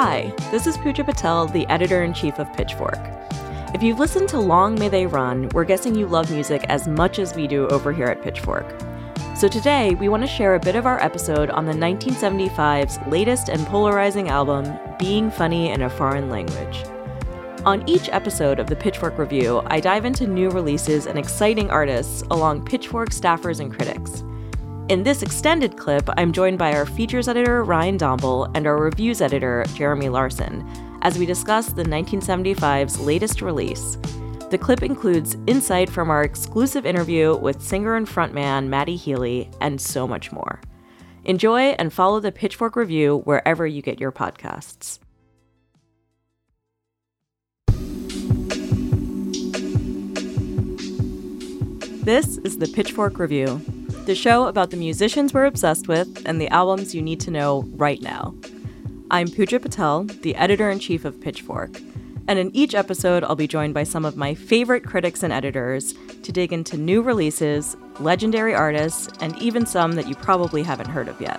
Hi, this is Pooja Patel, the editor in chief of Pitchfork. If you've listened to Long May They Run, we're guessing you love music as much as we do over here at Pitchfork. So today, we want to share a bit of our episode on the 1975's latest and polarizing album, Being Funny in a Foreign Language. On each episode of the Pitchfork Review, I dive into new releases and exciting artists along Pitchfork staffers and critics. In this extended clip, I'm joined by our features editor, Ryan Dombal, and our reviews editor, Jeremy Larson, as we discuss the 1975's latest release. The clip includes insight from our exclusive interview with singer and frontman Matty Healy, and so much more. Enjoy and follow the Pitchfork Review wherever you get your podcasts. This is the Pitchfork Review the show about the musicians we're obsessed with and the albums you need to know right now. I'm Pooja Patel, the editor in chief of Pitchfork, and in each episode, I'll be joined by some of my favorite critics and editors to dig into new releases, legendary artists, and even some that you probably haven't heard of yet.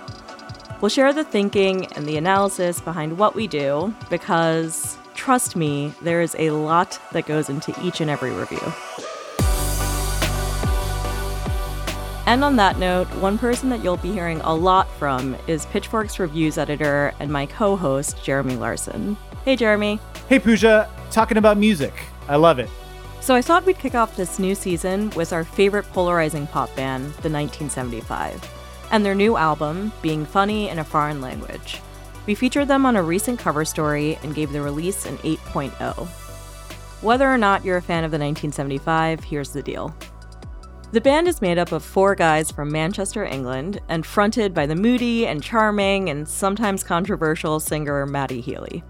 We'll share the thinking and the analysis behind what we do because, trust me, there is a lot that goes into each and every review. And on that note, one person that you'll be hearing a lot from is Pitchfork's reviews editor and my co host, Jeremy Larson. Hey, Jeremy. Hey, Pooja. Talking about music. I love it. So I thought we'd kick off this new season with our favorite polarizing pop band, the 1975, and their new album, Being Funny in a Foreign Language. We featured them on a recent cover story and gave the release an 8.0. Whether or not you're a fan of the 1975, here's the deal. The band is made up of four guys from Manchester, England, and fronted by the moody and charming and sometimes controversial singer Matty Healy.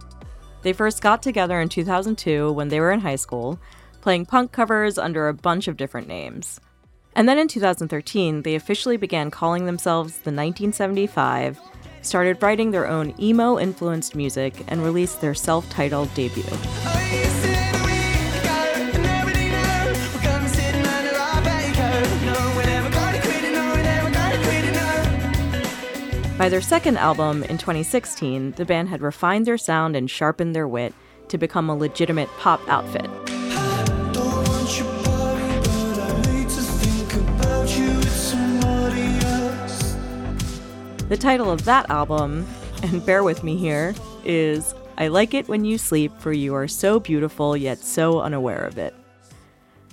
They first got together in 2002 when they were in high school, playing punk covers under a bunch of different names. And then in 2013, they officially began calling themselves the 1975, started writing their own emo influenced music, and released their self titled debut. Oh, By their second album in 2016, the band had refined their sound and sharpened their wit to become a legitimate pop outfit. The title of that album, and bear with me here, is I Like It When You Sleep, for You Are So Beautiful Yet So Unaware of It.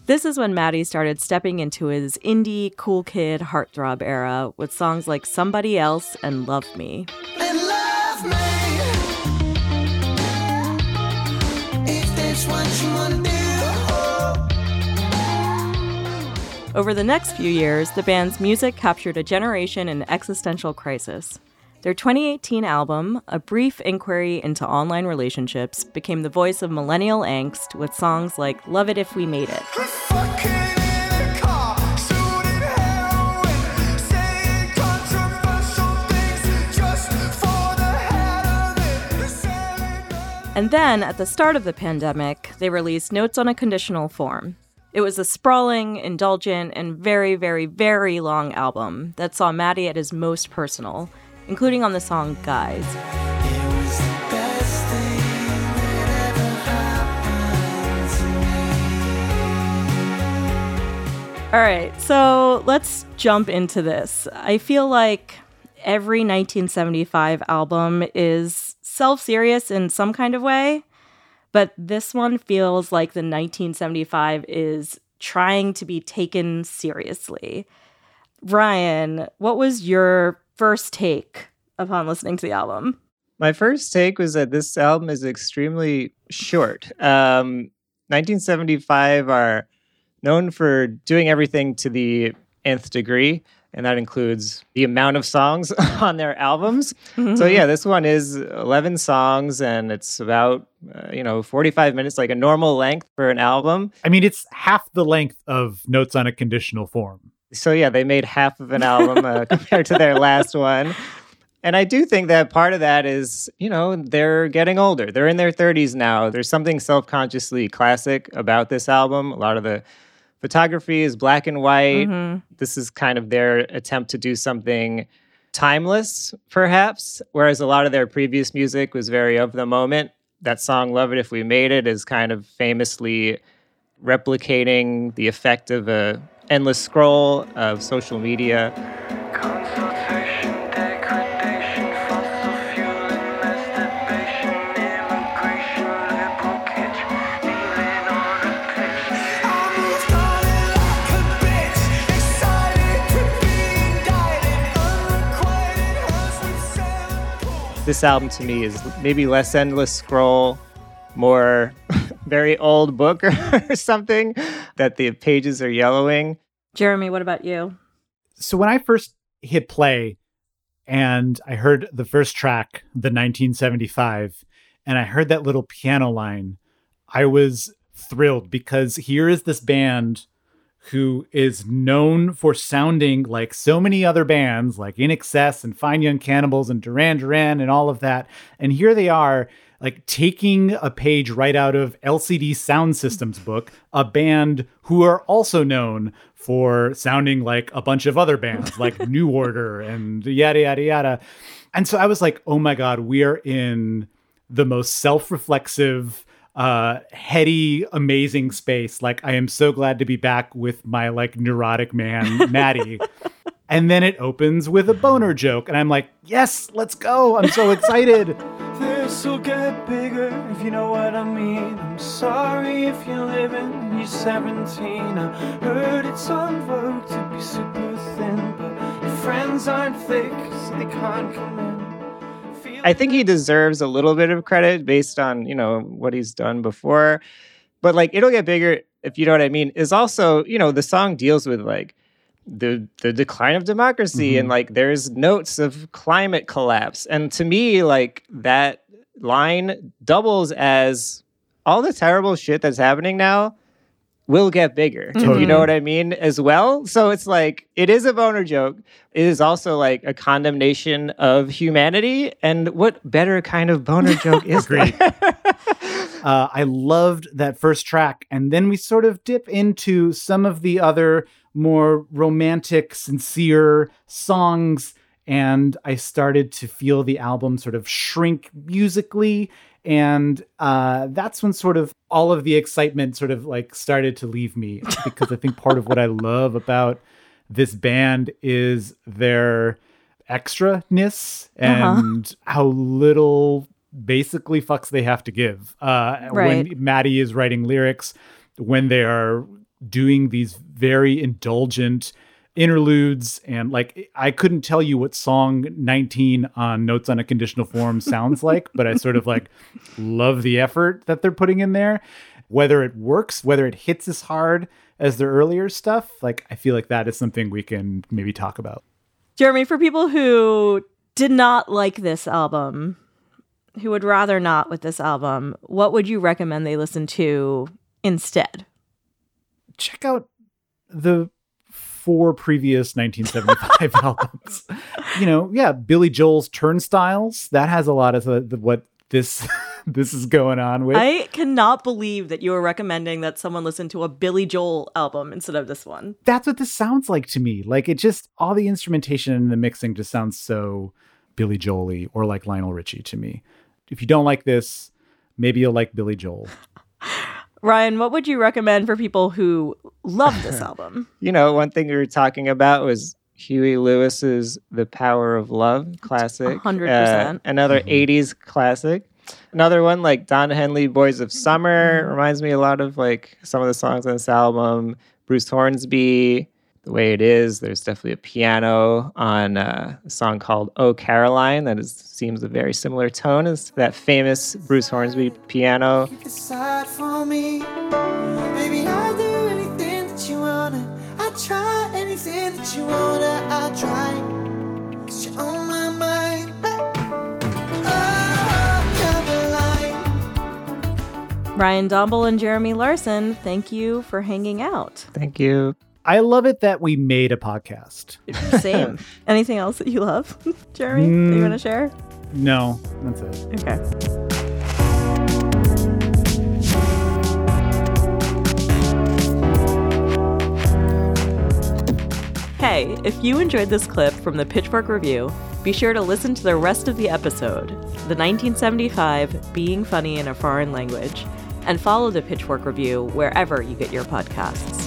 This is when Matty started stepping into his indie, cool kid, heartthrob era with songs like Somebody Else and Love Me. And love me. Over the next few years, the band's music captured a generation in existential crisis. Their 2018 album, A Brief Inquiry into Online Relationships, became the voice of millennial angst with songs like Love It If We Made It. And then, at the start of the pandemic, they released Notes on a Conditional Form. It was a sprawling, indulgent, and very, very, very long album that saw Matty at his most personal including on the song Guys. All right, so let's jump into this. I feel like every 1975 album is self serious in some kind of way, but this one feels like the 1975 is trying to be taken seriously. Ryan, what was your first take upon listening to the album? My first take was that this album is extremely short. Um, 1975 are known for doing everything to the nth degree, and that includes the amount of songs on their albums. Mm-hmm. So yeah, this one is 11 songs, and it's about uh, you know 45 minutes, like a normal length for an album. I mean, it's half the length of Notes on a Conditional Form. So yeah, they made half of an album uh, compared to their last one. And I do think that part of that is, you know, they're getting older. They're in their 30s now. There's something self-consciously classic about this album. A lot of the photography is black and white. Mm-hmm. This is kind of their attempt to do something timeless, perhaps, whereas a lot of their previous music was very of the moment. That song, Love It If We Made It, is kind of famously replicating the effect of a endless scroll of social media. Consultation, degradation, fossil fuel and masturbation, immigration, liberal kitsch, kneeling on a pitch. I moved on it like a bitch, excited to be indicted, unrequited house with seven pools. This album to me is maybe less endless scroll, more very old book or something that the pages are yellowing. Jeremy, what about you? So when I first hit play and I heard the first track, the 1975, and I heard that little piano line, I was thrilled because here is this band who is known for sounding like so many other bands, like INXS and Fine Young Cannibals and Duran Duran and all of that. And here they are, like taking a page right out of LCD Soundsystem's book, a band who are also known for sounding like a bunch of other bands, like New Order and yada yada yada. And so I was like, oh my god, we are in the most self-reflexive uh heady amazing space. Like i am so glad to be back with my like neurotic man Matty. And then it opens with a boner joke and i'm like yes let's go. I'm so excited This'll get bigger if you know what I mean. I'm sorry if you're living you're 17. I heard it's on vogue to be super thin, but your friends aren't thick, so they can't come in. Feel I think he deserves a little bit of credit based on, you know, what he's done before. But like it'll get bigger if you know what I mean, is also, you know, the song deals with like the the decline of democracy mm-hmm. and like there's notes of climate collapse. And to me, like that line doubles as all the terrible shit that's happening now will get bigger. if You know what I mean? As well. So it's like it is a boner joke. It is also like a condemnation of humanity. And what better kind of boner joke is there? Uh, I loved that first track. And then we sort of dip into some of the other more romantic, sincere songs. And I started to feel the album sort of shrink musically. And uh, that's when sort of all of the excitement sort of like started to leave me because I think part of what I love about this band is their extra-ness and how little basically fucks they have to give. Uh, Right. When Matty is writing lyrics, when they are doing these very indulgent interludes and like I couldn't tell you what song 19 on Notes on a Conditional Form sounds like, but I sort of like love the effort that they're putting in there. Whether it works, whether it hits as hard as their earlier stuff, like I feel like that is something we can maybe talk about. Jeremy, for people who did not like this album, who would rather not with this album, what would you recommend they listen to instead? check out the four previous 1975 albums. You know, yeah, Billy Joel's Turnstiles. That has a lot of the, the what this this is going on with. I cannot believe that you are recommending that someone listen to a Billy Joel album instead of this one. That's what this sounds like to me. Like it just all the instrumentation and the mixing just sounds so Billy Joel-y or like Lionel Richie to me. If you don't like this, maybe you'll like Billy Joel. Ryan, what would you recommend for people who love this album? you know, one thing we were talking about was Huey Lewis's The Power of Love classic. 100%. Uh, another 80s classic. Another one like Don Henley, Boys of Summer, reminds me a lot of like some of the songs on this album. Bruce Hornsby, The Way It Is. There's definitely a piano on uh, a song called Oh Caroline that is, seems a very similar tone as that famous Bruce Hornsby piano. decide for me. Baby, I'll do anything that you wanna. I try anything that you wanna. I try. Cause you're on my mind. Caroline. Ryan Dombal and Jeremy Larson, thank you for hanging out. Thank you. I love it that we made a podcast. Same. Anything else that you love, Jeremy, that you Mm. want to share? No, that's it. Okay. Hey, if you enjoyed this clip from the Pitchfork Review, be sure to listen to the rest of the episode, the 1975 Being Funny in a Foreign Language, and follow the Pitchfork Review wherever you get your podcasts.